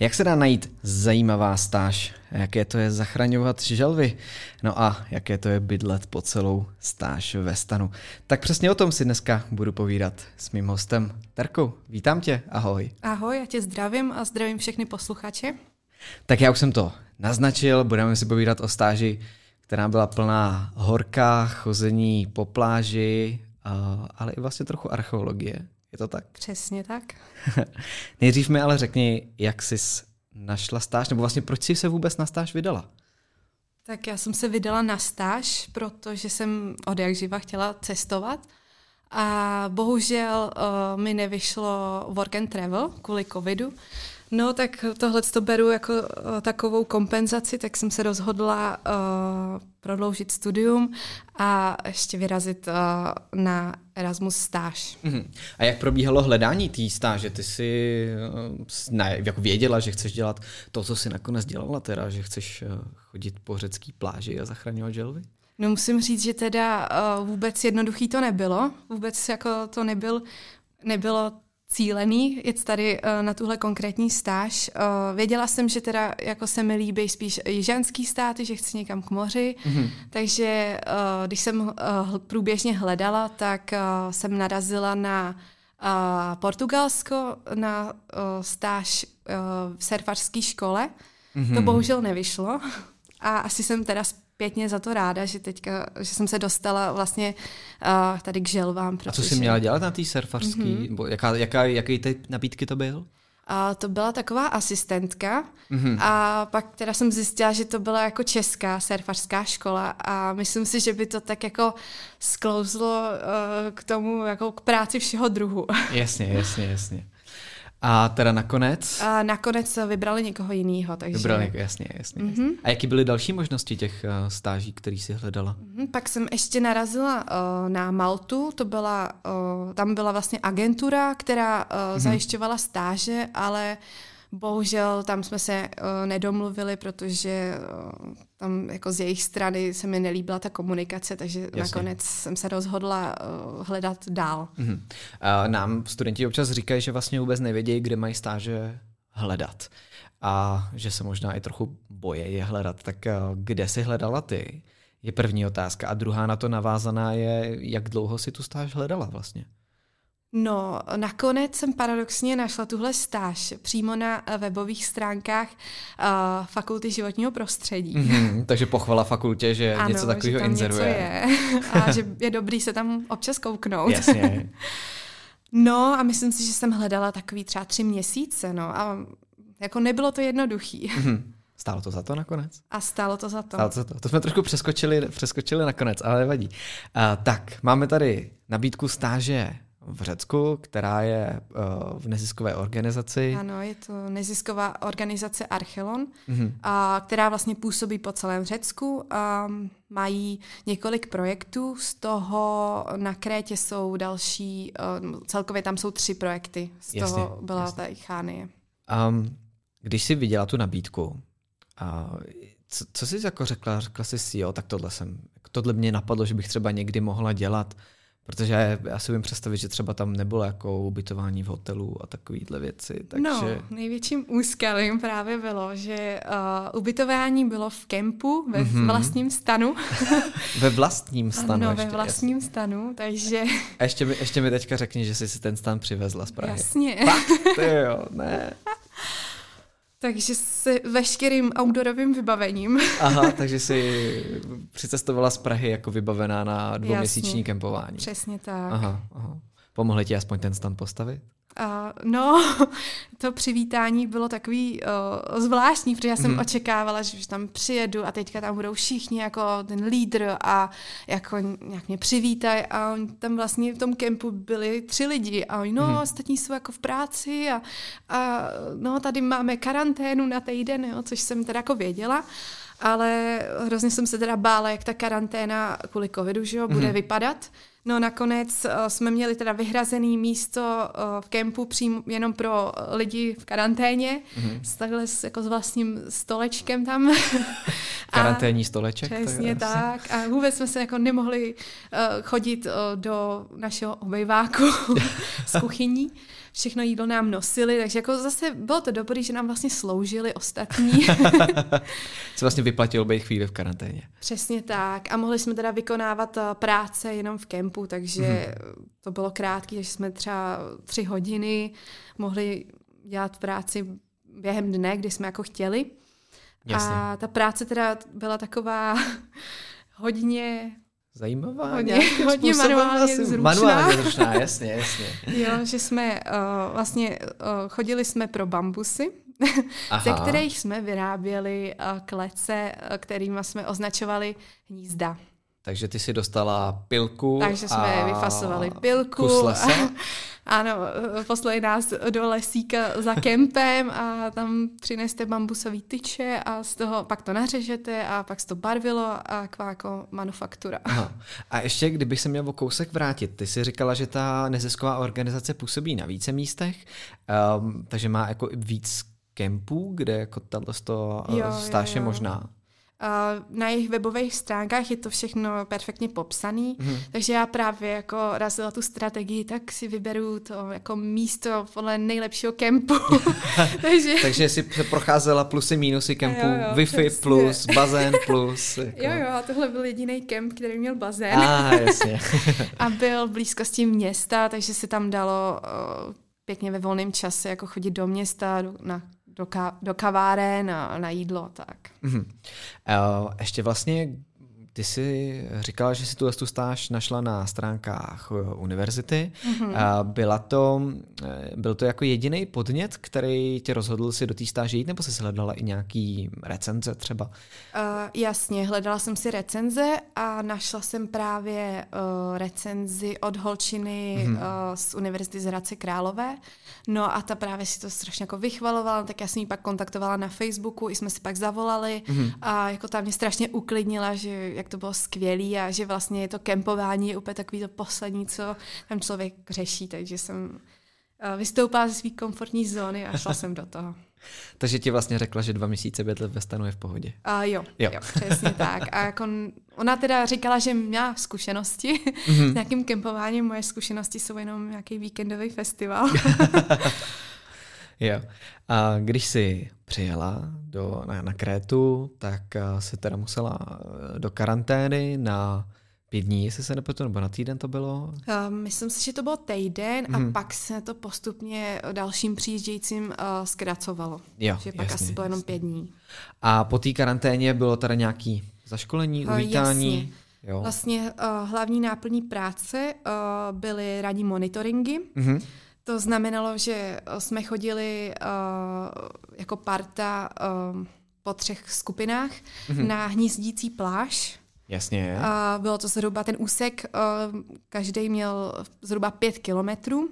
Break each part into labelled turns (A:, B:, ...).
A: Jak se dá najít zajímavá stáž? Jaké to je zachraňovat želvy? No a jaké to je bydlet po celou stáž ve stanu? Tak přesně o tom si dneska budu povídat s mým hostem Terkou. Vítám tě, ahoj.
B: Ahoj, já tě zdravím a zdravím všechny posluchače.
A: Tak já už jsem to naznačil, budeme si povídat o stáži, která byla plná horka, chození po pláži, ale i vlastně trochu archeologie. Je to tak?
B: Přesně tak.
A: Nejdřív mi ale řekni, jak jsi našla stáž, nebo vlastně proč jsi se vůbec na stáž vydala?
B: Tak já jsem se vydala na stáž, protože jsem od jak živa chtěla cestovat a bohužel uh, mi nevyšlo work and travel kvůli covidu, No tak tohle to beru jako uh, takovou kompenzaci, tak jsem se rozhodla uh, prodloužit studium a ještě vyrazit uh, na Erasmus stáž.
A: Uh-huh. A jak probíhalo hledání té stáže? Ty jsi uh, ne, jako věděla, že chceš dělat to, co jsi nakonec dělala, teda, že chceš uh, chodit po řecký pláži a zachraňovat želvy?
B: No musím říct, že teda uh, vůbec jednoduchý to nebylo. Vůbec jako to nebyl, nebylo cílený jet tady uh, na tuhle konkrétní stáž. Uh, věděla jsem, že teda jako se mi líbí spíš jižanský státy, že chci někam k moři, mm-hmm. takže uh, když jsem uh, průběžně hledala, tak uh, jsem narazila na uh, Portugalsko, na uh, stáž uh, v surfařské škole. Mm-hmm. To bohužel nevyšlo. A asi jsem teda zpětně za to ráda, že teďka, že jsem se dostala vlastně uh, tady k želvám.
A: Protože... A co jsi měla dělat na té surfařské? Mm-hmm. Jaká, jaká, jaký ty nabídky to byl?
B: A to byla taková asistentka mm-hmm. a pak teda jsem zjistila, že to byla jako česká surfařská škola a myslím si, že by to tak jako sklouzlo uh, k tomu, jako k práci všeho druhu.
A: Jasně, jasně, jasně. A teda nakonec?
B: A nakonec vybrali někoho jiného. Takže...
A: Vybrali, jasně, jasně. Mm-hmm. A jaký byly další možnosti těch uh, stáží, který si hledala?
B: Mm-hmm, pak jsem ještě narazila uh, na Maltu, to byla, uh, tam byla vlastně agentura, která uh, mm-hmm. zajišťovala stáže, ale Bohužel tam jsme se uh, nedomluvili, protože uh, tam jako z jejich strany se mi nelíbila ta komunikace, takže Jasně. nakonec jsem se rozhodla uh, hledat dál.
A: Uh-huh. Uh, nám studenti občas říkají, že vlastně vůbec nevědějí, kde mají stáže hledat a že se možná i trochu boje je hledat. Tak uh, kde jsi hledala ty? Je první otázka. A druhá na to navázaná je, jak dlouho si tu stáž hledala vlastně?
B: No, nakonec jsem paradoxně našla tuhle stáž přímo na eh, webových stránkách uh, Fakulty životního prostředí.
A: Mm-hmm, takže pochvala fakultě, že ano, něco takového inzeruje.
B: je a že je dobrý se tam občas kouknout.
A: Jasně.
B: no a myslím si, že jsem hledala takový třeba tři měsíce, no a jako nebylo to jednoduchý. Mm-hmm.
A: Stálo to za to nakonec?
B: A stálo to za to.
A: Stálo to za to. To jsme trošku přeskočili, přeskočili nakonec, ale nevadí. Uh, tak, máme tady nabídku stáže v Řecku, která je uh, v neziskové organizaci.
B: Ano, je to nezisková organizace Archelon, mm-hmm. a, která vlastně působí po celém Řecku. A mají několik projektů, z toho na Krétě jsou další, uh, celkově tam jsou tři projekty, z jasně, toho byla jasně. ta Ichánie.
A: Um, když jsi viděla tu nabídku, uh, co, co jsi jako řekla? Řekla jsi jo, tak tohle jsem, tohle mě napadlo, že bych třeba někdy mohla dělat. Protože já si vím představit, že třeba tam nebylo jako ubytování v hotelu a takovýhle věci. Takže...
B: No, největším úskalím právě bylo, že uh, ubytování bylo v kempu ve mm-hmm. vlastním stanu.
A: ve vlastním stanu
B: Ano, ještě, ve vlastním jasně. stanu, takže...
A: A ještě mi, ještě mi teďka řekni, že jsi si ten stan přivezla z Prahy.
B: Jasně.
A: Fakt? Ty jo, ne.
B: Takže s veškerým outdoorovým vybavením.
A: Aha, takže jsi přicestovala z Prahy jako vybavená na dvouměsíční Jasně, kempování.
B: Přesně tak.
A: Aha, aha. Pomohli ti aspoň ten stan postavit?
B: Uh, no, to přivítání bylo takový uh, zvláštní, protože já jsem mm. očekávala, že už tam přijedu a teďka tam budou všichni jako ten lídr a jako nějak mě přivítají a tam vlastně v tom kempu byli tři lidi a oni, no, mm. ostatní jsou jako v práci a, a no, tady máme karanténu na týden, jo, což jsem teda jako věděla ale hrozně jsem se teda bála, jak ta karanténa kvůli covidu že jo, bude mm. vypadat. No nakonec uh, jsme měli teda vyhrazený místo uh, v kempu přím jenom pro lidi v karanténě, mm-hmm. s takhle s, jako s vlastním stolečkem tam.
A: Karanténní stoleček.
B: Přesně tak. tak. A vůbec jsme se jako nemohli uh, chodit uh, do našeho obejváku z kuchyní všechno jídlo nám nosili, takže jako zase bylo to dobré, že nám vlastně sloužili ostatní.
A: Co vlastně vyplatilo být chvíli v karanténě.
B: Přesně tak. A mohli jsme teda vykonávat eh, práce jenom v kempu, takže hmm. to bylo krátké, takže jsme třeba tři hodiny mohli dělat práci během dne, kdy jsme jako chtěli. Jasně. A ta práce teda byla taková hodně
A: zajímavá.
B: Hodně, hodně manuálně zručná. Manuálně
A: zručná, jasně, jasně.
B: jo, že jsme uh, vlastně uh, chodili jsme pro bambusy, ze kterých jsme vyráběli uh, klece, kterými jsme označovali hnízda.
A: Takže ty si dostala pilku
B: Takže jsme a vyfasovali pilku.
A: Kus lesa.
B: Ano, poslali nás do lesíka za kempem a tam přineste bambusový tyče a z toho pak to nařežete a pak se to barvilo a kváko manufaktura. Aha.
A: A ještě, kdybych se měl o kousek vrátit, ty jsi říkala, že ta nezisková organizace působí na více místech, um, takže má jako víc kempů, kde jako tato stáž je možná.
B: Na jejich webových stránkách je to všechno perfektně popsané, mm. takže já právě jako razila tu strategii, tak si vyberu to jako místo podle nejlepšího kempu.
A: takže... takže si procházela plusy, minusy kempu, jo, jo, Wi-Fi přesně. plus, bazén plus.
B: Jako... Jo, jo, a tohle byl jediný kemp, který měl bazén.
A: Ah, jasně.
B: a byl v blízkosti města, takže se tam dalo uh, pěkně ve volném čase jako chodit do města, na do, ka- do kaváren a na jídlo tak. Mm-hmm.
A: Uh, ještě vlastně ty jsi říkala, že si tu tu stáž našla na stránkách eh, univerzity. Mm-hmm. Byla to, eh, byl to jako jediný podnět, který tě rozhodl si do té stáže jít, nebo jsi hledala i nějaký recenze třeba? Uh,
B: jasně, hledala jsem si recenze a našla jsem právě uh, recenzi od holčiny mm-hmm. uh, z Univerzity z Hradce Králové. No a ta právě si to strašně jako vychvalovala, tak já jsem ji pak kontaktovala na Facebooku, i jsme si pak zavolali mm-hmm. a jako ta mě strašně uklidnila, že jak to bylo skvělé a že vlastně je to kempování je úplně takový to poslední, co tam člověk řeší, takže jsem eh, vystoupila ze své komfortní zóny a šla jsem do toho.
A: Takže ti vlastně řekla, že dva měsíce bydlet ve stanu je v pohodě.
B: A jo, jo. jo, přesně tak. A jako ona teda říkala, že měla zkušenosti mm-hmm. s nějakým kempováním. Moje zkušenosti jsou jenom nějaký víkendový festival.
A: jo. A když jsi přijela do, na, na Krétu, tak eh, se teda musela eh, do karantény na pět dní, jestli se nepletu, nebo na týden to bylo?
B: Uh, myslím si, že to byl týden a mhm. pak se to postupně dalším přijíždějícím uh, zkracovalo. Jo, že pak jasně, asi bylo jenom pět dní.
A: A po té karanténě bylo teda nějaký zaškolení, uvítání? Uh, jasně.
B: Jo. Vlastně uh, hlavní náplní práce uh, byly ranní monitoringy. Mm-hmm. To znamenalo, že jsme chodili uh, jako parta uh, po třech skupinách mm-hmm. na hnízdící pláž.
A: Jasně.
B: Uh, bylo to zhruba ten úsek, každý měl zhruba pět kilometrů,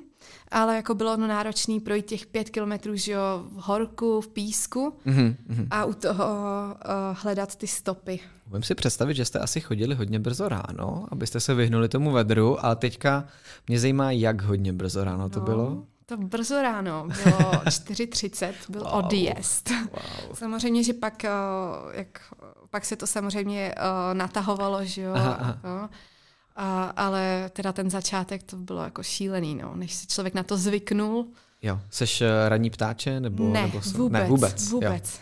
B: ale jako bylo no náročné projít těch pět kilometrů, že jo, v horku, v písku mm-hmm. a u toho hledat ty stopy.
A: Můžeme si představit, že jste asi chodili hodně brzo ráno, abyste se vyhnuli tomu vedru, ale teďka mě zajímá, jak hodně brzo ráno to no. bylo.
B: To brzo ráno, bylo 4.30, byl wow. odjezd. Wow. Samozřejmě, že pak, eh, jak, pak se to samozřejmě uh, natahovalo, že jo. Aha, aha. No. A, ale teda ten začátek to bylo jako šílený, no, než si člověk na to zvyknul.
A: Jo, seš uh, ranní ptáče? Nebo,
B: ne,
A: nebo
B: vůbec, ne, vůbec. vůbec.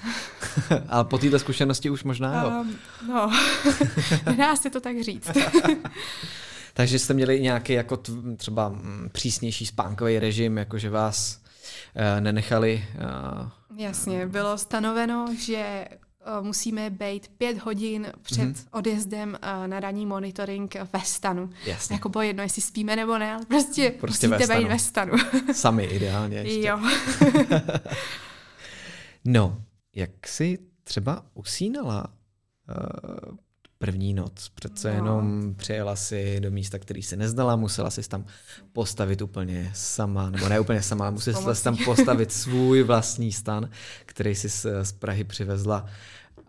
A: ale po této zkušenosti už možná jo? Um,
B: no, nedá se to tak říct.
A: Takže jste měli nějaký jako třeba mm, přísnější spánkový režim, jakože vás uh, nenechali...
B: Uh... Jasně, bylo stanoveno, že musíme být pět hodin před mm-hmm. odjezdem uh, na ranní monitoring ve stanu. Jasně. Jako bylo jedno, jestli spíme nebo ne, ale prostě, prostě musíte ve být ve stanu.
A: Sami ideálně ještě.
B: Jo.
A: no, jak jsi třeba usínala uh, první noc. Přece no. jenom přijela si do místa, který si neznala, musela si tam postavit úplně sama, nebo ne úplně sama, musela si tam postavit svůj vlastní stan, který si z, z Prahy přivezla.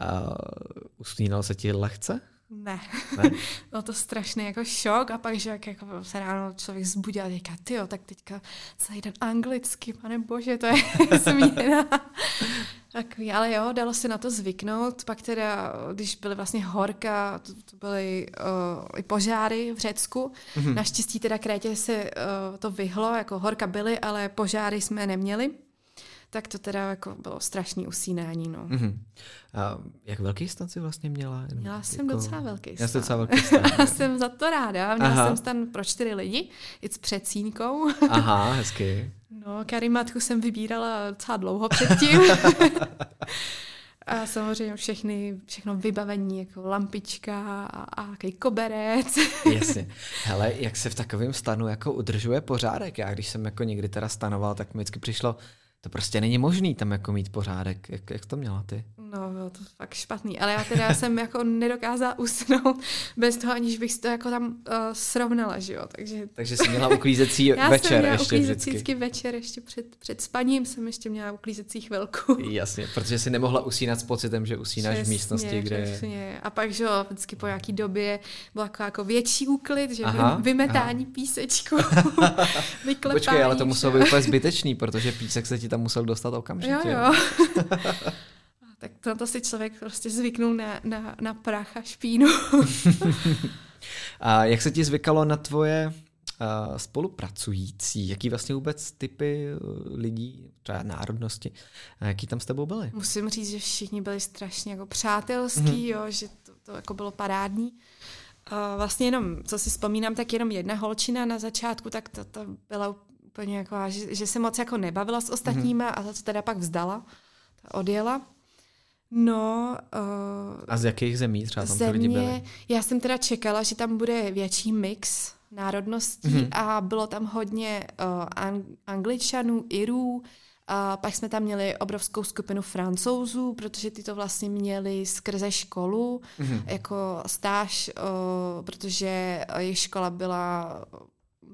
A: Uh, usínalo se ti lehce?
B: Ne.
A: ne?
B: Byl to strašný jako šok a pak, že jak jako se ráno člověk zbudil a říká, ty tak teďka celý den anglicky, pane bože, to je změna. Takový, ale jo, dalo se na to zvyknout. Pak teda, když byly vlastně horka, to, to byly uh, i požáry v Řecku. Mm-hmm. Naštěstí teda Krétě se uh, to vyhlo, jako horka byly, ale požáry jsme neměli tak to teda jako bylo strašný usínání. No. Mm-hmm.
A: A jak velký stan jsi vlastně měla?
B: Měla jsem jako... docela velký
A: stan. Já docela velký stan.
B: Já jsem za to ráda. Měla Aha. jsem stan pro čtyři lidi, i s předsínkou.
A: Aha, hezky.
B: No, karimatku jsem vybírala docela dlouho předtím. A samozřejmě všechny, všechno vybavení, jako lampička a, a koberec.
A: Jasně. Hele, jak se v takovém stanu jako udržuje pořádek? Já když jsem jako někdy teda stanoval, tak mi vždycky přišlo, to prostě není možný tam jako mít pořádek. Jak, jak to měla ty?
B: No, bylo to fakt špatný, ale já teda jsem jako nedokázala usnout bez toho, aniž bych to jako tam uh, srovnala, že jo, takže...
A: Takže jsi měla uklízecí
B: já
A: večer
B: jsem měla
A: ještě
B: uklízecí
A: vždycky.
B: večer, ještě před, před spaním jsem ještě měla uklízecí chvilku.
A: Jasně, protože si nemohla usínat s pocitem, že usínáš přesně, v místnosti, kde...
B: Přesně, a pak, že jo, vždycky po nějaký době byl jako, jako větší úklid, že aha, vymetání aha. písečku,
A: Počkej, ale to muselo být úplně zbytečný, protože písek se ti tam musel dostat okamžitě.
B: Jo, jo. tak to, to si člověk prostě zvyknul na, na, na prach a špínu.
A: a jak se ti zvykalo na tvoje uh, spolupracující? Jaký vlastně vůbec typy uh, lidí, třeba národnosti, jaký tam s tebou byli?
B: Musím říct, že všichni byli strašně jako přátelský, mm-hmm. jo, že to, to jako bylo parádní. Uh, vlastně jenom, co si vzpomínám, tak jenom jedna holčina na začátku, tak to, to byla úplně jako, že, že se moc jako nebavila s ostatníma mm-hmm. a to teda pak vzdala, odjela. No. Uh,
A: a z jakých zemí třeba tam
B: země,
A: lidi byli?
B: Já jsem teda čekala, že tam bude větší mix národností mm-hmm. a bylo tam hodně uh, ang- angličanů, irů, a pak jsme tam měli obrovskou skupinu francouzů, protože ty to vlastně měli skrze školu, mm-hmm. jako stáž, uh, protože jejich škola byla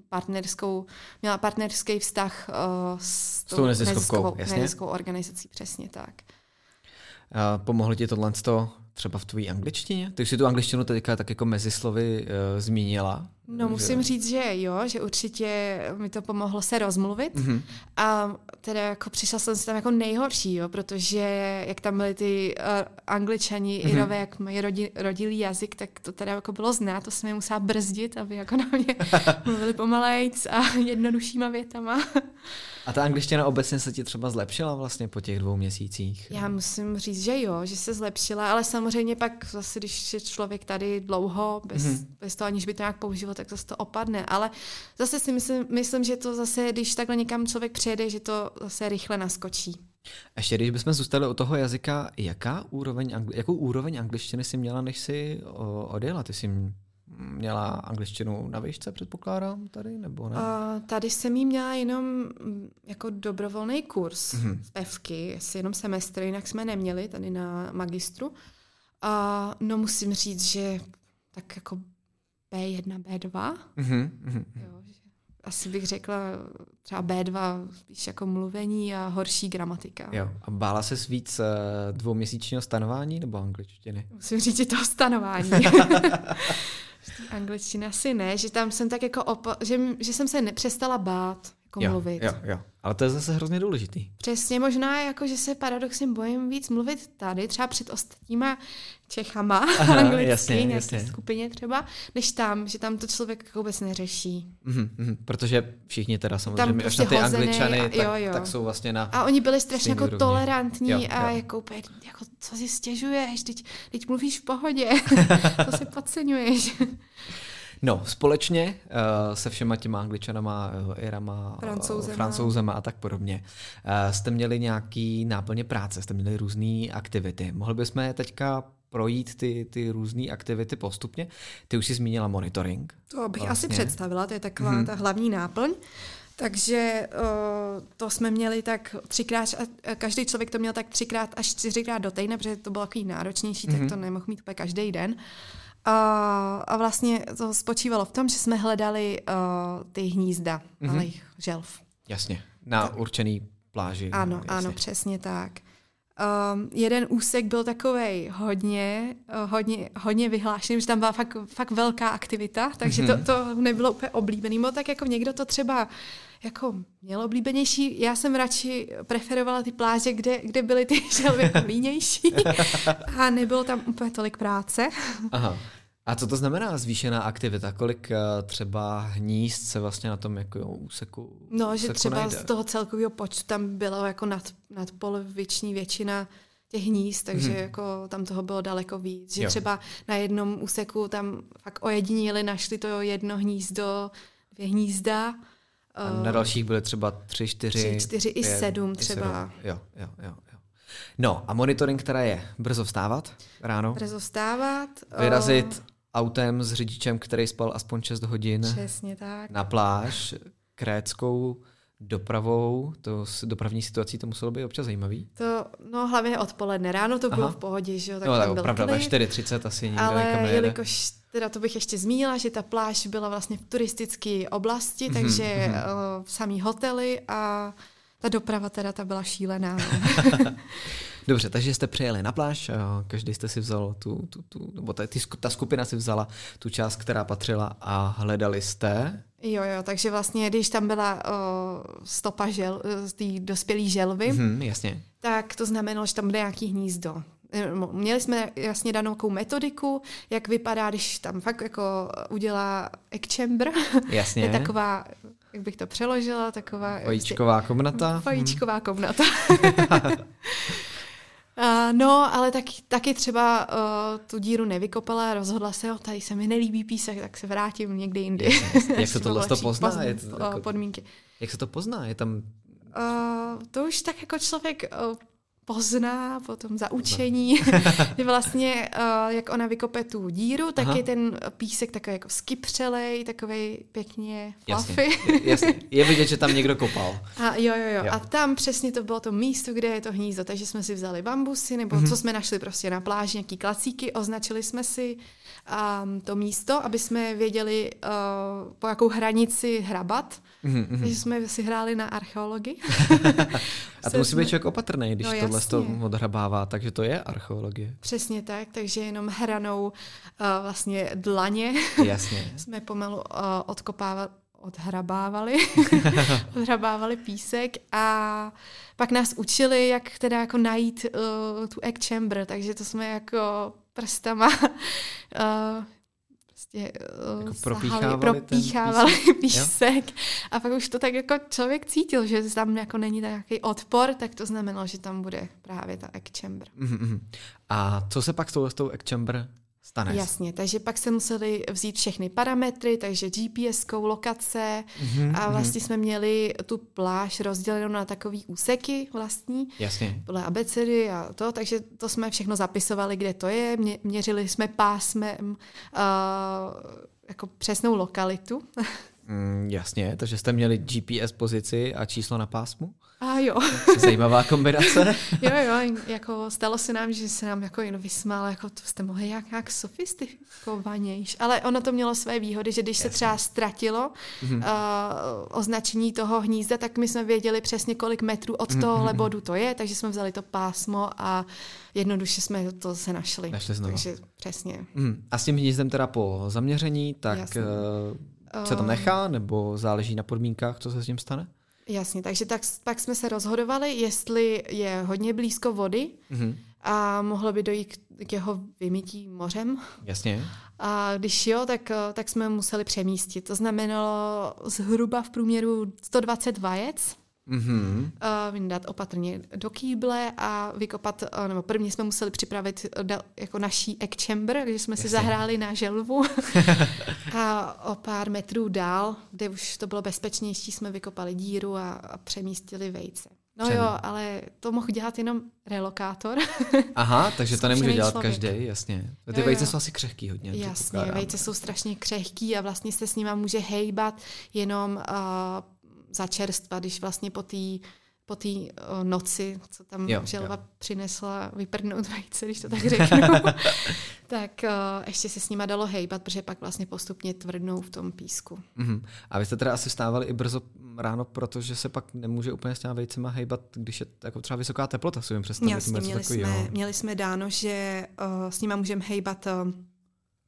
B: partnerskou, měla partnerský vztah uh, s, tou neziskovou, neziskovou organizací, přesně tak.
A: Uh, pomohlo ti tohle třeba v tvojí angličtině? Ty už si tu angličtinu teďka tak jako mezi slovy uh, zmínila.
B: No že... musím říct, že jo, že určitě mi to pomohlo se rozmluvit mm-hmm. a teda jako přišla jsem si tam jako nejhorší, jo, protože jak tam byly ty uh, angličani, mm-hmm. irové, jak mají rodi, rodilý jazyk, tak to teda jako bylo znát, to jsem je musela brzdit, aby jako na mě mluvili pomalejc a jednoduššíma větama.
A: A ta angličtina obecně se ti třeba zlepšila vlastně po těch dvou měsících?
B: Já musím říct, že jo, že se zlepšila, ale samozřejmě pak zase, když je člověk tady dlouho, bez, mm-hmm. bez toho, aniž by to nějak používal, tak zase to opadne. Ale zase si myslím, myslím, že to zase, když takhle někam člověk přijede, že to zase rychle naskočí.
A: Ještě když bychom zůstali u toho jazyka, jaká úroveň, jakou úroveň angličtiny jsi měla, než jsi odjela? Ty jsi měla angličtinu na výšce, předpokládám, tady, nebo ne? Uh,
B: tady jsem jí měla jenom mm, jako dobrovolný kurz mm-hmm. z Fky, asi jenom semestr, jinak jsme neměli tady na magistru. A uh, no musím říct, že tak jako B1, B2. Mm-hmm. Jo, asi bych řekla třeba B2, spíš jako mluvení a horší gramatika.
A: Jo. A bála se víc uh, dvouměsíčního stanování nebo angličtiny?
B: Musím říct, že toho stanování. Angličtina asi ne, že tam jsem tak jako, opa- že, že jsem se nepřestala bát jako
A: jo,
B: mluvit.
A: Jo, jo. Ale to je zase hrozně důležitý.
B: Přesně, možná jako, že se paradoxně bojím víc mluvit tady, třeba před ostatníma Čechama, Aha, anglicky, jasně, nějaké jasně. skupině třeba, než tam, že tam to člověk jako vůbec neřeší.
A: Mm-hmm, protože všichni teda samozřejmě, prostě až na ty angličany, tak, jo, jo. tak jsou vlastně na
B: A oni byli strašně jako tolerantní jo, a jo. jako úplně, jako co si stěžuješ, teď, teď mluvíš v pohodě, to si podceňuješ.
A: No, společně uh, se všema těma angličanama, uh, Irama, francouzema. francouzema a tak podobně. Uh, jste měli nějaký náplně práce, jste měli různé aktivity. Mohli bychom teďka projít ty, ty různé aktivity postupně. Ty už jsi zmínila monitoring.
B: To bych vlastně. asi představila, to je taková hmm. ta hlavní náplň. Takže uh, to jsme měli tak třikrát, každý člověk to měl tak třikrát až čtyřikrát do týdne, protože to bylo takový náročnější, mm-hmm. tak to nemohl mít úplně každý den. A, a vlastně to spočívalo v tom, že jsme hledali uh, ty hnízda mm-hmm. malých želv.
A: Jasně, na tak. určený pláži.
B: Ano,
A: no,
B: ano, přesně tak. Um, jeden úsek byl takový hodně, uh, hodně, hodně vyhlášený, že tam byla fakt, fakt velká aktivita, takže to, mhm. to nebylo úplně oblíbený. Bylo tak jako někdo to třeba jako měl oblíbenější. Já jsem radši preferovala ty pláže, kde, kde byly ty želvy jako línější a nebylo tam úplně tolik práce.
A: Aha. A co to znamená zvýšená aktivita? Kolik uh, třeba hnízd se vlastně na tom jako úseku
B: No, že třeba najde? z toho celkového počtu tam bylo jako nad, nad poloviční většina těch hnízd, takže hmm. jako tam toho bylo daleko víc. Že jo. třeba na jednom úseku tam fakt ojedinili, našli to jedno hnízdo, dvě hnízda.
A: A na eh, dalších byly třeba tři, čtyři, tři,
B: čtyři i sedm třeba. Sedm.
A: Jo, jo, jo. No a monitoring která je brzo vstávat ráno.
B: Brzo vstávat.
A: Vyrazit autem s řidičem, který spal aspoň 6 hodin.
B: Přesně tak.
A: Na pláž, kréckou dopravou, to s dopravní situací to muselo být občas zajímavý.
B: To, no hlavně odpoledne, ráno to bylo Aha. v pohodě, že jo, tak no, tak byl
A: opravdu, klid, 4.30 asi nikdo
B: Ale jelikož, teda to bych ještě zmínila, že ta pláž byla vlastně v turistické oblasti, mm-hmm, takže mm-hmm. Uh, samý hotely a ta doprava teda ta byla šílená. No.
A: Dobře, takže jste přijeli na pláž, každý jste si vzal tu, tu, tu nebo ta, ta skupina si vzala tu část, která patřila a hledali jste?
B: Jo, jo, takže vlastně, když tam byla o, stopa žel, z té dospělé želvy,
A: mm, jasně.
B: tak to znamenalo, že tam bude nějaký hnízdo. Měli jsme jasně danou metodiku, jak vypadá, když tam fakt jako udělá ekčembr.
A: Jasně.
B: je taková jak bych to přeložila, taková...
A: Vajíčková komnata.
B: Vajíčková hmm. komnata. Uh, no, ale taky, taky třeba uh, tu díru nevykopala, rozhodla se, jo, tady se mi nelíbí písek, tak se vrátím někdy jindy.
A: jak se tohle to pozná? Poz, je to
B: jako, podmínky.
A: Jak se to pozná? Je tam...
B: Uh, to už tak jako člověk uh, pozná po tom zaučení, že vlastně, uh, jak ona vykope tu díru, tak Aha. je ten písek takový jako skypřelej, takový pěkně fluffy.
A: Jasně, jasně, je vidět, že tam někdo kopal.
B: A jo, jo, jo, jo. A tam přesně to bylo to místo, kde je to hnízdo, takže jsme si vzali bambusy, nebo mm-hmm. co jsme našli prostě na pláži, nějaký klacíky, označili jsme si um, to místo, aby jsme věděli, uh, po jakou hranici hrabat. Mm-hmm. Takže jsme si hráli na archeologii.
A: A to musí být člověk opatrný, když no, tohle to odhrabává, takže to je archeologie.
B: Přesně tak, takže jenom hranou uh, vlastně dlaně
A: jasně.
B: jsme pomalu uh, odkopávali, odhrabávali, odhrabávali písek a pak nás učili, jak teda jako najít uh, tu egg chamber, takže to jsme jako prstama uh, prostě uh, jako propíchávali, propíchávali písek, písek a pak už to tak jako člověk cítil, že tam jako není nějaký odpor, tak to znamenalo, že tam bude právě ta egg chamber.
A: Mm-hmm. A co se pak s tou, s tou egg chamber stane.
B: Jasně, takže pak se museli vzít všechny parametry, takže GPS, lokace mm-hmm, a vlastně mm-hmm. jsme měli tu pláž rozdělenou na takový úseky vlastní.
A: Jasně.
B: Podle abecedy a to, takže to jsme všechno zapisovali, kde to je, Mě, měřili jsme pásmem uh, jako přesnou lokalitu.
A: Mm, jasně, takže jste měli GPS pozici a číslo na pásmu?
B: A jo.
A: Zajímavá kombinace.
B: jo, jo, jako stalo se nám, že se nám jako jen vysmál, jako to jste mohli jak, jak sofistikovanější. Ale ono to mělo své výhody, že když Jasně. se třeba ztratilo mm-hmm. uh, označení toho hnízda, tak my jsme věděli přesně, kolik metrů od mhm, tohohle mm-hmm. bodu to je, takže jsme vzali to pásmo a jednoduše jsme to se našli.
A: Našli znovu.
B: Takže přesně.
A: Mm. A s tím hnízdem teda po zaměření, tak Jasně. uh, se tam nechá, nebo záleží na podmínkách, co se s ním stane?
B: Jasně, takže tak, pak jsme se rozhodovali, jestli je hodně blízko vody mm-hmm. a mohlo by dojít k, k jeho vymytí mořem.
A: Jasně.
B: A když jo, tak, tak jsme museli přemístit. To znamenalo zhruba v průměru 120 vajec mm-hmm. uh, dát opatrně do kýble a vykopat, uh, nebo prvně jsme museli připravit uh, jako naší egg chamber, takže jsme Jasně. si zahráli na želvu a o pár metrů dál, kde už to bylo bezpečnější, jsme vykopali díru a, a přemístili vejce. No Přem. jo, ale to mohl dělat jenom relokátor.
A: Aha, takže to nemůže dělat každý, jasně. Ty jo, vejce jo. jsou asi křehký hodně.
B: Jasně, vejce jsou strašně křehký a vlastně se s nima může hejbat jenom uh, za čerstva, když vlastně po té po té noci, co tam
A: Jo,
B: želva
A: jo.
B: přinesla vyprdnout vejce, když to tak řeknu, tak uh, ještě se s nima dalo hejbat, protože pak vlastně postupně tvrdnou v tom písku.
A: Mhm. A vy jste teda asi stávali i brzo ráno, protože se pak nemůže úplně s těma vejcema hejbat, když je jako třeba vysoká teplota, si jim představit.
B: Jasně, měli jsme, měli jsme dáno, že uh, s nima můžeme hejbat uh,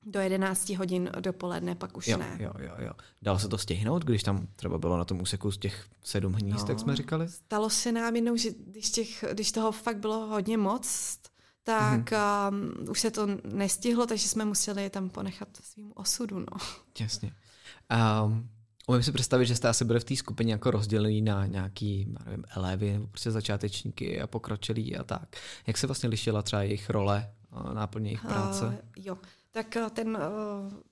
B: do 11 hodin dopoledne, pak už
A: Jo,
B: ne.
A: jo, jo, jo. Dalo se to stihnout, když tam třeba bylo na tom úseku z těch sedm hnízd,
B: No.
A: jak jsme říkali?
B: Stalo se nám jednou, že když, těch, když toho fakt bylo hodně moc, tak mm-hmm. um, už se to nestihlo, takže jsme museli je tam ponechat svým osudu. No.
A: Jasně. Um, umím si představit, že jste asi byli v té skupině jako rozdělení na nějaký, já nevím, elevy, nebo prostě začátečníky a pokročilí a tak. Jak se vlastně lišila třeba jejich role, a náplně jejich práce?
B: Uh, jo. Tak uh, ten,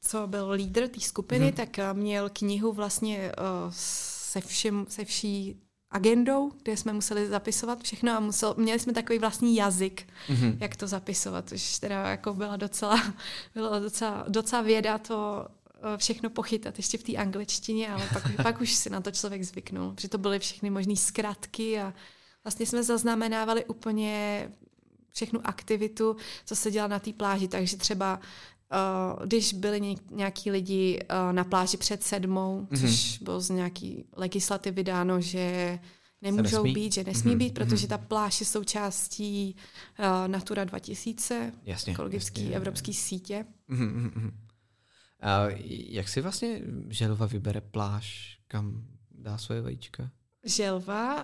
B: co byl lídr té skupiny, mm-hmm. tak měl knihu vlastně se, všem, se vší agendou, kde jsme museli zapisovat všechno a musel, měli jsme takový vlastní jazyk,
A: Mhm.
B: jak to zapisovat, což teda jako byla docela, byla docela, docela věda to eh, všechno pochytat ještě v té angličtině, ale pak, už- pak už si na to člověk zvyknul, protože to byly všechny možné zkratky a vlastně jsme zaznamenávali úplně všechnu aktivitu, co se dělá na té pláži, takže třeba Uh, když byli ně- nějaký lidi uh, na pláži před sedmou,
A: Mhm.
B: což bylo z nějaký legislativy dáno, že nemůžou
A: nesmí?
B: být, že nesmí
A: Mhm,
B: být, protože
A: mhm.
B: ta pláž je součástí uh, Natura 2000,
A: Jasně.
B: ekologický
A: jasně.
B: evropský sítě.
A: Mhm, mhm, mhm. A jak si vlastně želva vybere pláž, kam dá svoje vajíčka?
B: Želva uh,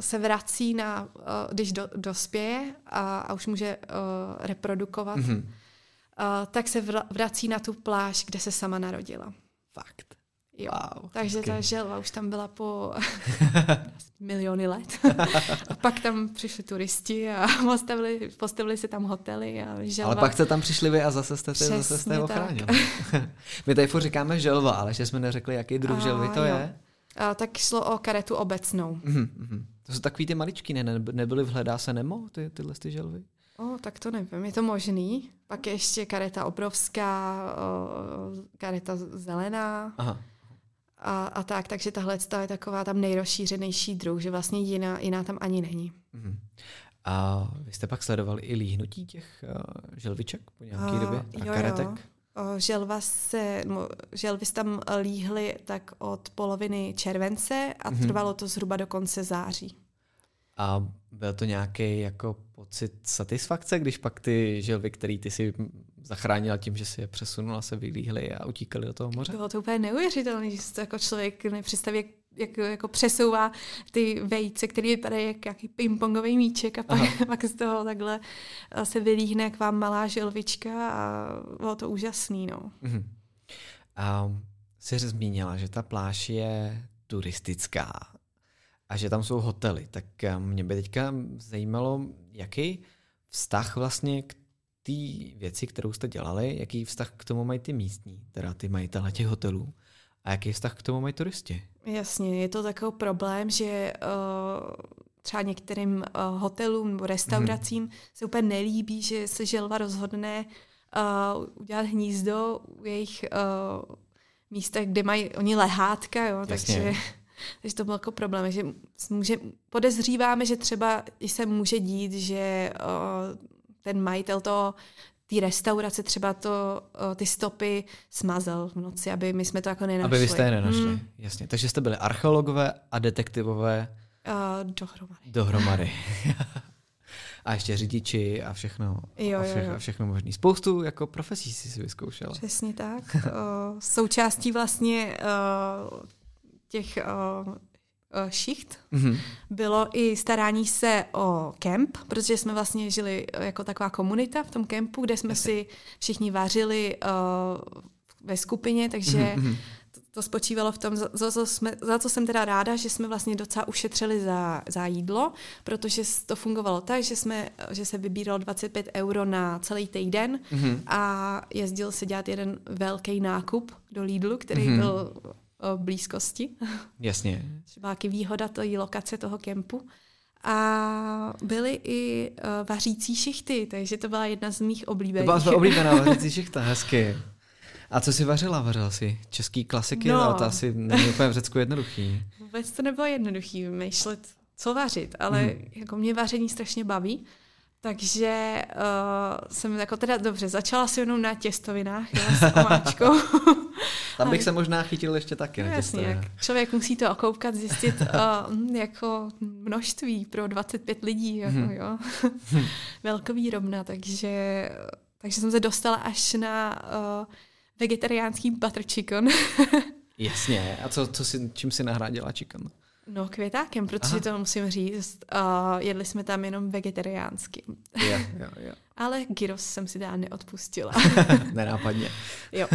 B: se vrací na, uh, když do, dospěje a, a už může uh, reprodukovat,
A: Mhm.
B: uh, tak se vra, vrací na tu pláž, kde se sama narodila.
A: Fakt.
B: Jo.
A: Wow,
B: Takže
A: hezky.
B: ta želva už tam byla po miliony let. a pak tam přišli turisti a postavili, postavili se tam hotely a želva...
A: Ale pak jste tam přišli vy a zase jste, ty, zase jste
B: Přesně
A: ochránili. My tady furt říkáme želva, ale že jsme neřekli, jaký druh
B: A,
A: želvy to
B: jo.
A: je.
B: A, tak šlo o karetu obecnou.
A: Mhm, mhm. To jsou takový ty maličký, ne? Ne- Nebyly v Hledá se Nemo, ty, tyhle ty želvy?
B: O, tak to nevím, je to možný. Pak je ještě kareta obrovská, o, kareta zelená
A: Aha.
B: A, a tak, takže tahle je taková tam nejrozšířenější druh, že vlastně jiná, jiná tam ani není.
A: Mhm. A vy jste pak sledovali i líhnutí těch uh, želviček po nějaké
B: A,
A: době? A
B: jo,
A: karetek?
B: Jo. O, Želva se, no, želvy se tam líhly tak od poloviny července a
A: Mhm.
B: trvalo to zhruba do konce září.
A: A byl to nějaký jako pocit satisfakce, když pak ty želvy, který ty si zachránila tím, že si je přesunula, se vylíhly a utíkali do toho moře?
B: Bylo to úplně neuvěřitelné, že si to jako člověk nepředstaví, jak, jak jako přesouvá ty vejce, který vypadají jak nějaký pingpongový míček a pak, pak z toho takhle eh, se vylíhne jak vám malá želvička a bylo to úžasný, no.
A: Mhm. A jsi zmínila, že ta pláž je turistická a že tam jsou hotely, tak eh, mě by teďka zajímalo, jaký vztah vlastně k té věci, kterou jste dělali, jaký vztah k tomu mají ty místní, teda ty majitele těch hotelů, a jaký vztah k tomu mají turisti.
B: Jasně, je to takový problém, že uh, třeba některým uh, hotelům nebo restauracím hmm. se úplně nelíbí, že se želva rozhodne uh, udělat hnízdo u jejich uh, místech, kde mají oni lehátka, jo,
A: Jasně.
B: takže, takže to byl jako problém, že může, podezříváme, že třeba i se může dít, že uh, ten majitel toho té restaurace třeba to, uh, ty stopy smazal v noci, aby my jsme to jako nenašli.
A: Aby vy jste je nenašli,
B: Hmm.
A: jasně. Takže jste byli archeologové a detektivové
B: Uh, dohromady.
A: dohromady. a ještě řidiči a všechno,
B: Jo,
A: a,
B: jo,
A: vše,
B: jo.
A: a všechno možný. Spoustu jako profesí si si vyzkoušela.
B: Přesně tak. Uh, součástí vlastně uh, těch uh, šicht
A: Mhm.
B: bylo i starání se o kemp, protože jsme vlastně žili uh, jako taková komunita v tom kempu, kde jsme si všichni vařili uh, ve skupině, takže
A: Mhm, mhm.
B: to, to spočívalo v tom, za, za, co jsme, za co jsem teda ráda, že jsme vlastně docela ušetřili za, za jídlo, protože to fungovalo tak, že, jsme, že se vybíralo 25 euro na celý týden
A: Mhm.
B: a jezdil se dělat jeden velký nákup do Lidlu, který
A: Mhm.
B: byl blízkosti.
A: Jasně.
B: Byla taky výhoda té lokace toho kempu. A byly i uh, vařící šichty, takže to byla jedna z mých
A: To
B: oblíbených.
A: byla tvoje oblíbená vařící šichta, hezky. A co si vařila? Vařila si český klasiky, no. ale to asi není úplně v Řecku jednoduchý.
B: Vůbec to nebylo jednoduchý vymýšlet, co vařit, ale hmm. jako mě vaření strašně baví. Takže uh, jsem jako teda dobře, začala si jenom na těstovinách, s omáčkou.
A: Tam bych se možná chytil ještě taky
B: no. Jasně, člověk musí to okoukat, zjistit uh, jako množství pro 25 lidí, jako, hmm. jo. Velkovýrobna, takže, takže jsem se dostala až na uh, vegetariánský butter chicken.
A: Jasně, a co, co si, čím si nahradila chicken?
B: No květákem, protože Aha. to musím říct. Uh, jedli jsme tam jenom vegetariánsky.
A: Jo, jo, jo.
B: Ale gyros jsem si dá neodpustila.
A: Nenápadně.
B: Jo.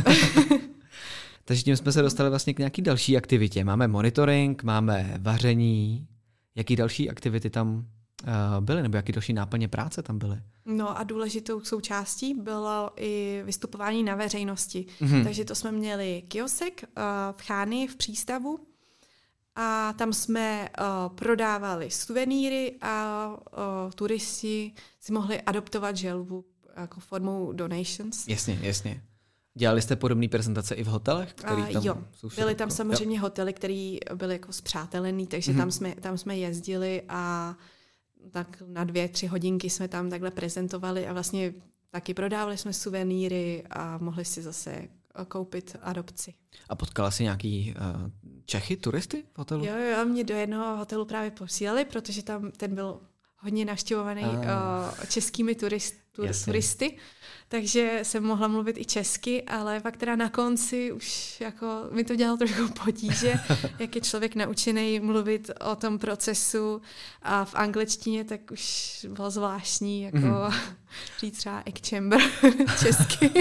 A: Takže tím jsme se dostali vlastně k nějaký další aktivitě. Máme monitoring, máme vaření. Jaký další aktivity tam uh, byly, nebo jaký další náplně práce tam byly?
B: No a důležitou součástí bylo i vystupování na veřejnosti. Mm-hmm. Takže to jsme měli kiosek uh, v Chány v přístavu, a tam jsme uh, prodávali suvenýry a turisti si mohli adoptovat želvu jako formou donations.
A: Jasně, jasně. Dělali jste podobné prezentace i v hotelech?
B: Který tam uh, jo, jsou byly tam samozřejmě jo. hotely, které byly jako zpřátelený, takže mm-hmm. tam, jsme, tam jsme jezdili a tak na dvě, tři hodinky jsme tam takhle prezentovali a vlastně taky prodávali jsme suvenýry a mohli si zase koupit adopci.
A: A potkala jsi nějaký uh, Čechy, turisty v hotelu?
B: Jo, jo, mě do jednoho hotelu právě posílali, protože tam ten byl hodně navštěvovaný uh, českými turist, tur, turisty, takže jsem mohla mluvit i česky, ale pak teda na konci už jako mi to dělalo trošku potíže, jak je člověk naučený mluvit o tom procesu a v angličtině, tak už bylo zvláštní jako mm. říct třeba egg chamber česky.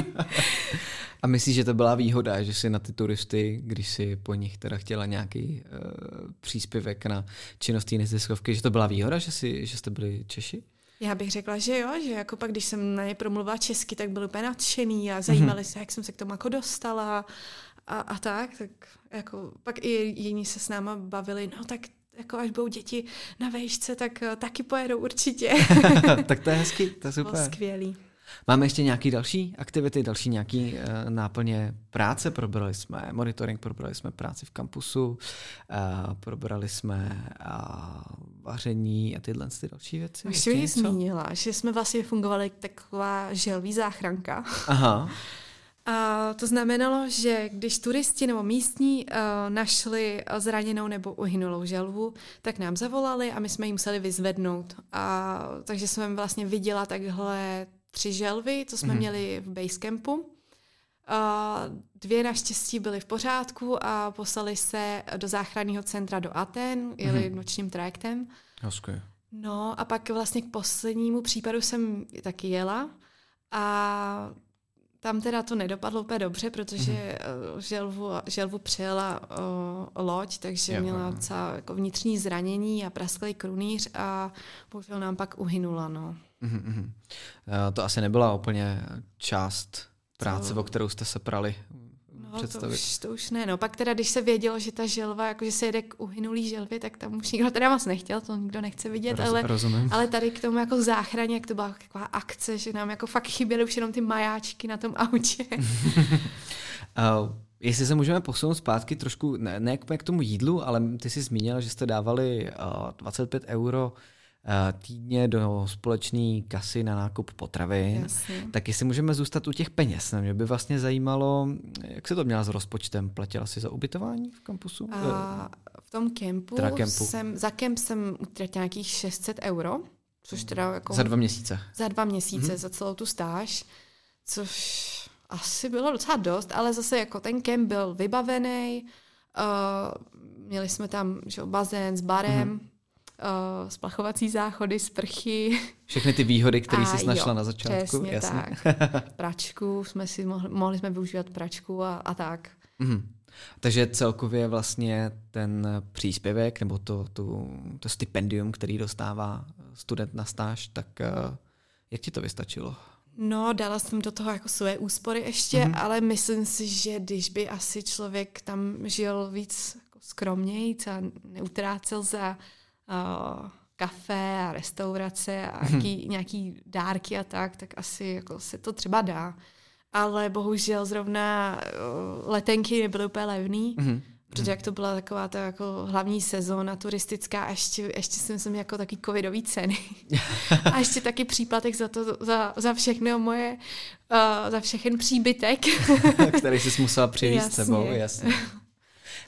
A: A myslíš, že to byla výhoda, že si na ty turisty, když si po nich teda chtěla nějaký uh, příspěvek na činnost té neziskovky, že to byla výhoda, že, si, že jste byli Češi?
B: Já bych řekla, že jo, že jako pak, když jsem na ně promluvila česky, tak byl úplně nadšený a zajímali mm-hmm. se, jak jsem se k tomu jako dostala a, a tak, tak jako pak i jiní se s náma bavili, no tak jako až budou děti na vejšce, tak uh, taky pojedou určitě.
A: tak to je hezký, to je super. Bylo
B: skvělý.
A: Máme ještě nějaké další aktivity, další nějaké uh, náplně práce. Probrali jsme monitoring, probrali jsme práci v kampusu, uh, probrali jsme uh, vaření a tyhle ty další věci.
B: Už jsi zmínila, že jsme vlastně fungovali taková želví záchranka.
A: Aha.
B: A to znamenalo, že když turisti nebo místní uh, našli zraněnou nebo uhynulou želvu, tak nám zavolali a my jsme ji museli vyzvednout. A, takže jsem vlastně viděla takhle tři želvy, co jsme mm-hmm. měli v Basecampu. A dvě naštěstí byly v pořádku a poslali se do záchranného centra do Aten, jeli mm-hmm. nočním trajektem.
A: Hezky.
B: No a pak vlastně k poslednímu případu jsem taky jela a tam teda to nedopadlo úplně dobře, protože mm-hmm. želvu, želvu přijela uh, loď, takže jo, měla docela jako vnitřní zranění a prasklý krunýř a bohužel nám pak uhynula. No.
A: Mm-hmm. To asi nebyla úplně část práce, to... o kterou jste se prali
B: no, představit. To už, to už ne. No, pak teda, když se vědělo, že ta želva, jakože se jede k uhynulý želvě, tak tam už nikdo teda moc nechtěl, to nikdo nechce vidět, Roz, ale, rozumím. ale tady k tomu jako záchraně, jak to byla taková akce, že nám jako fakt chyběly už jenom ty majáčky na tom autě.
A: uh, Jestli se můžeme posunout zpátky trošku, ne, ne k tomu jídlu, ale ty jsi zmínila, že jste dávali uh, 25 euro Eh, týdně do společné kasy na nákup potravin, Jasně. tak jestli můžeme zůstat u těch peněz. Mě by vlastně zajímalo, jak se to měla s rozpočtem? Platila si za ubytování v kampusu?
B: A v tom kempu, kempu. Jsem, za kemp jsem utratila nějakých 600 euro, což teda jako...
A: Za dva měsíce?
B: Za dva měsíce, mm-hmm. za celou tu stáž, což asi bylo docela dost, ale zase jako ten kemp byl vybavený, uh, měli jsme tam že, bazén s barem, mm-hmm uh, splachovací záchody, sprchy.
A: Všechny ty výhody, které jsi našla jo, na začátku.
B: Přesně
A: Jasně.
B: tak. Pračku jsme si mohli, mohli jsme využívat pračku a, a tak.
A: Mm-hmm. Takže celkově vlastně ten příspěvek nebo to, to, to stipendium, který dostává student na stáž, tak uh, jak ti to vystačilo?
B: No, dala jsem do toho jako své úspory ještě, mm-hmm. ale myslím si, že když by asi člověk tam žil víc jako skromněji a neutrácel za uh, kafe a restaurace a nějaký, nějaký dárky a tak, tak asi jako se to třeba dá. ale bohužel zrovna uh, letenky nebyly úplně levný. Mm-hmm protože jak to byla taková ta jako hlavní sezóna turistická a ještě, ještě jsem jsem jako taky covidový ceny. a ještě taky příplatek za to, za, za všechno moje, uh, za všechen příbytek.
A: Který jsi musela přivést sebou, jasně.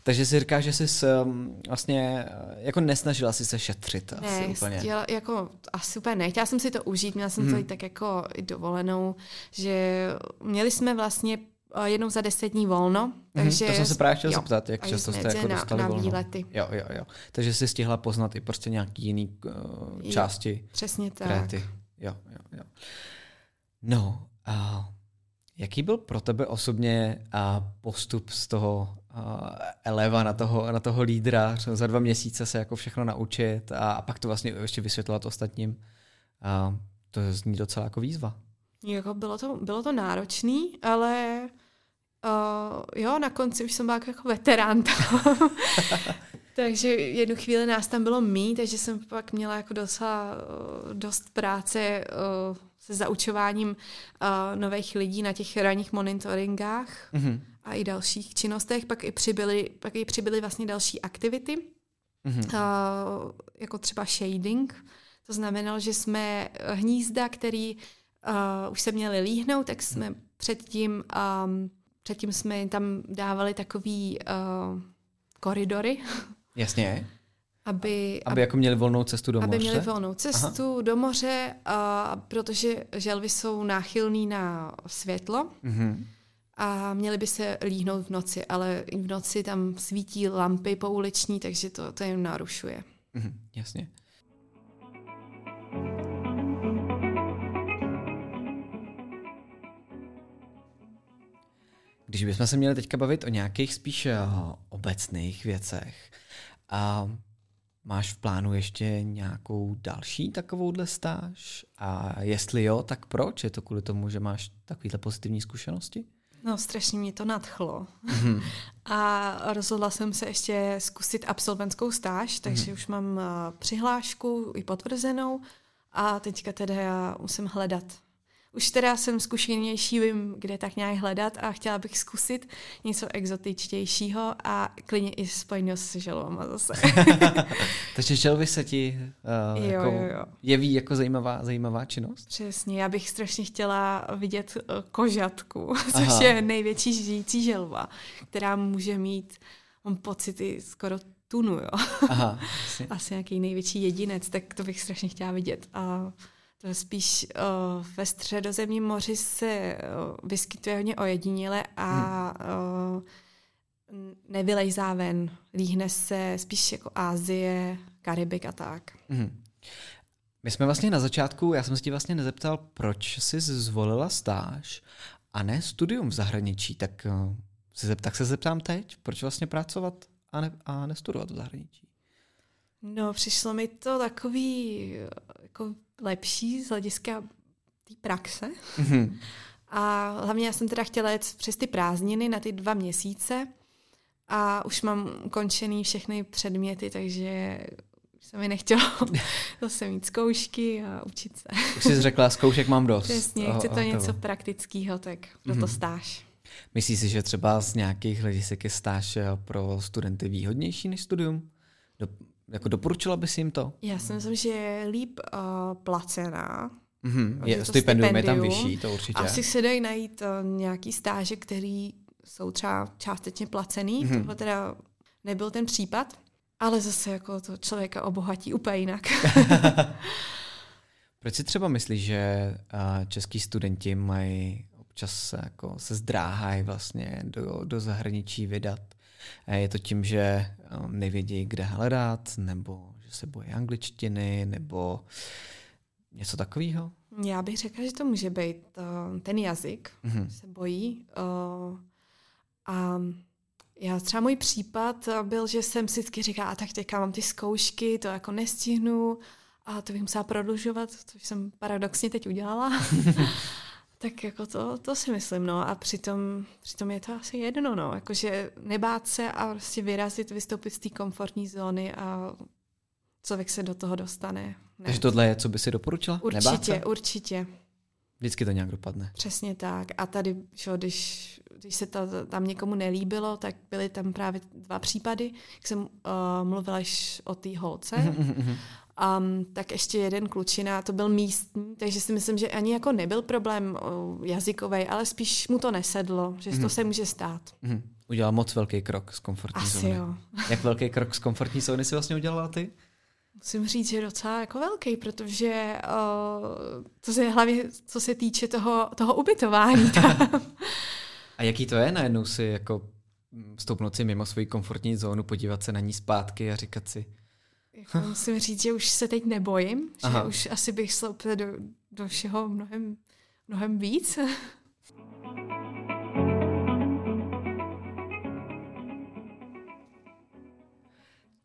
A: Takže si říkáš, že jsi um, vlastně jako nesnažila si se šetřit
B: ne,
A: asi úplně.
B: Chtěla, jako asi úplně ne. Chtěla jsem si to užít, měla jsem hmm. to i tak jako i dovolenou, že měli jsme vlastně jednou za deset dní volno. Mhm, takže
A: mm-hmm, to jsem se právě chtěl jo, zeptat, jak často jste jako dostali
B: na,
A: na
B: volno. výlety.
A: Jo, jo, jo. Takže jsi stihla poznat i prostě nějaký jiný uh, části.
B: Jo, přesně tak.
A: Kréty. Jo, jo, jo. No, uh, jaký byl pro tebe osobně uh, postup z toho eleva na toho, na toho lídra, za dva měsíce se jako všechno naučit a, a pak to vlastně ještě vysvětlovat ostatním? Uh, to zní docela jako výzva.
B: Jako bylo to, bylo to náročný, ale uh, jo, na konci už jsem byla jako veterán takže jednu chvíli nás tam bylo mý, takže jsem pak měla jako docela uh, dost práce uh, se zaučováním uh, nových lidí na těch ranních monitoringách mm-hmm. A i dalších činnostech. Pak i přibyly, pak i přibyly vlastně další aktivity, mm-hmm. uh, jako třeba shading. To znamenalo, že jsme hnízda, který uh, už se měli líhnout, tak jsme předtím, um, předtím jsme tam dávali takový uh, koridory.
A: Jasně.
B: Aby,
A: aby, aby jako měli volnou cestu do
B: moře? Aby měli volnou cestu Aha. do moře, uh, protože želvy jsou náchylný na světlo mm-hmm. A měli by se líhnout v noci, ale v noci tam svítí lampy pouliční, takže to, to jim narušuje.
A: Mm-hmm, jasně. Když bychom se měli teďka bavit o nějakých spíš uh, obecných věcech, a máš v plánu ještě nějakou další takovouhle stáž? A jestli jo, tak proč? Je to kvůli tomu, že máš takovéhle pozitivní zkušenosti?
B: No, strašně mě to nadchlo. Mm-hmm. A rozhodla jsem se ještě zkusit absolventskou stáž, takže mm-hmm. už mám uh, přihlášku i potvrzenou a teďka teda já musím hledat už teda jsem zkušenější, vím, kde tak nějak hledat a chtěla bych zkusit něco exotičtějšího a klidně i spojeného s želvama zase.
A: Takže želvy se ti uh, jo, jako jo, jo. jeví jako zajímavá, zajímavá činnost?
B: Přesně, já bych strašně chtěla vidět uh, kožatku, což Aha. je největší žijící želva, která může mít, mám pocity, skoro tunu, jo. Aha, asi. asi nějaký největší jedinec, tak to bych strašně chtěla vidět. A to spíš uh, ve středozemním moři se uh, vyskytuje hodně ojediněle a hmm. uh, nevylejzá ven. Líhne se spíš jako Ázie, Karibik a tak. Hmm.
A: My jsme vlastně na začátku, já jsem se ti vlastně nezeptal, proč jsi zvolila stáž a ne studium v zahraničí, tak, uh, se tak se zeptám teď, proč vlastně pracovat a, ne, a nestudovat v zahraničí?
B: No, přišlo mi to takový jako lepší z hlediska té praxe. Mm-hmm. A hlavně já jsem teda chtěla jet přes ty prázdniny na ty dva měsíce a už mám ukončený všechny předměty, takže se mi nechtělo zase mít zkoušky a učit se.
A: Už jsi řekla, zkoušek mám dost.
B: Přesně, chci to něco praktického, tak proto mm-hmm. stáž.
A: Myslíš si, že třeba z nějakých hledisek je stáž eh, pro studenty výhodnější než studium? Do, jako doporučila bys jim to?
B: Já si myslím, že je líp uh, placená.
A: Mm-hmm. Je, stipendium, stipendium je tam vyšší, to určitě.
B: Asi se dají najít uh, nějaký stáže, který jsou třeba částečně placený. Mm-hmm. Tohle teda nebyl ten případ, ale zase jako to člověka obohatí úplně jinak.
A: Proč si třeba myslíš, že uh, český studenti mají občas jako se zdráhají vlastně do, do zahraničí vydat? Je to tím, že um, nevědí, kde hledat, nebo že se bojí angličtiny, nebo něco takového?
B: Já bych řekla, že to může být uh, ten jazyk, mm-hmm. se bojí. Uh, a já třeba můj případ byl, že jsem si vždycky říkala, a tak teďka mám ty zkoušky, to jako nestihnu a to bych musela prodlužovat, což jsem paradoxně teď udělala. Tak jako to, to si myslím, no. A přitom, přitom je to asi jedno, no. Jakože nebát se a prostě vyrazit, vystoupit z té komfortní zóny a člověk se do toho dostane.
A: Ne. Takže tohle je, co by si doporučila?
B: Určitě, určitě.
A: Vždycky to nějak dopadne.
B: Přesně tak. A tady, že, když, když se to tam někomu nelíbilo, tak byly tam právě dva případy, jak jsem uh, mluvila o té holce. Um, tak ještě jeden klučina, to byl místní, takže si myslím, že ani jako nebyl problém jazykový, ale spíš mu to nesedlo, že mm. to se může stát.
A: Mm. Udělal moc velký krok z komfortní
B: Asi
A: zóny.
B: jo.
A: Jak velký krok z komfortní zóny si vlastně udělala ty?
B: Musím říct, že docela jako velký, protože uh, to se hlavně, co se týče toho, toho ubytování.
A: A jaký to je najednou si jako stoupnout si mimo svoji komfortní zónu, podívat se na ní zpátky a říkat si,
B: jako musím říct, že už se teď nebojím, Aha. že už asi bych sloupila do, do všeho mnohem, mnohem víc.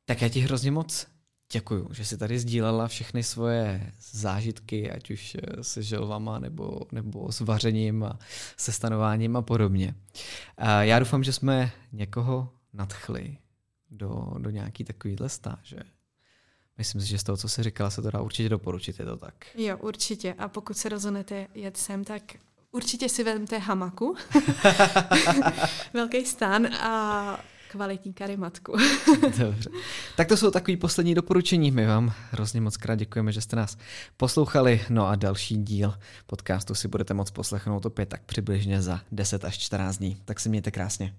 A: Tak já ti hrozně moc děkuju, že jsi tady sdílela všechny svoje zážitky, ať už se želvama, nebo, nebo s vařením a se stanováním a podobně. A já doufám, že jsme někoho nadchli do, do nějaký takovýhle stáže. Myslím si, že z toho, co jsi říkala, se to dá určitě doporučit, je to tak.
B: Jo, určitě. A pokud se rozhodnete jet sem, tak určitě si vezmete hamaku. Velký stan a kvalitní karimatku.
A: Dobře. Tak to jsou takový poslední doporučení. My vám hrozně moc krát děkujeme, že jste nás poslouchali. No a další díl podcastu si budete moc poslechnout opět tak přibližně za 10 až 14 dní. Tak se mějte krásně.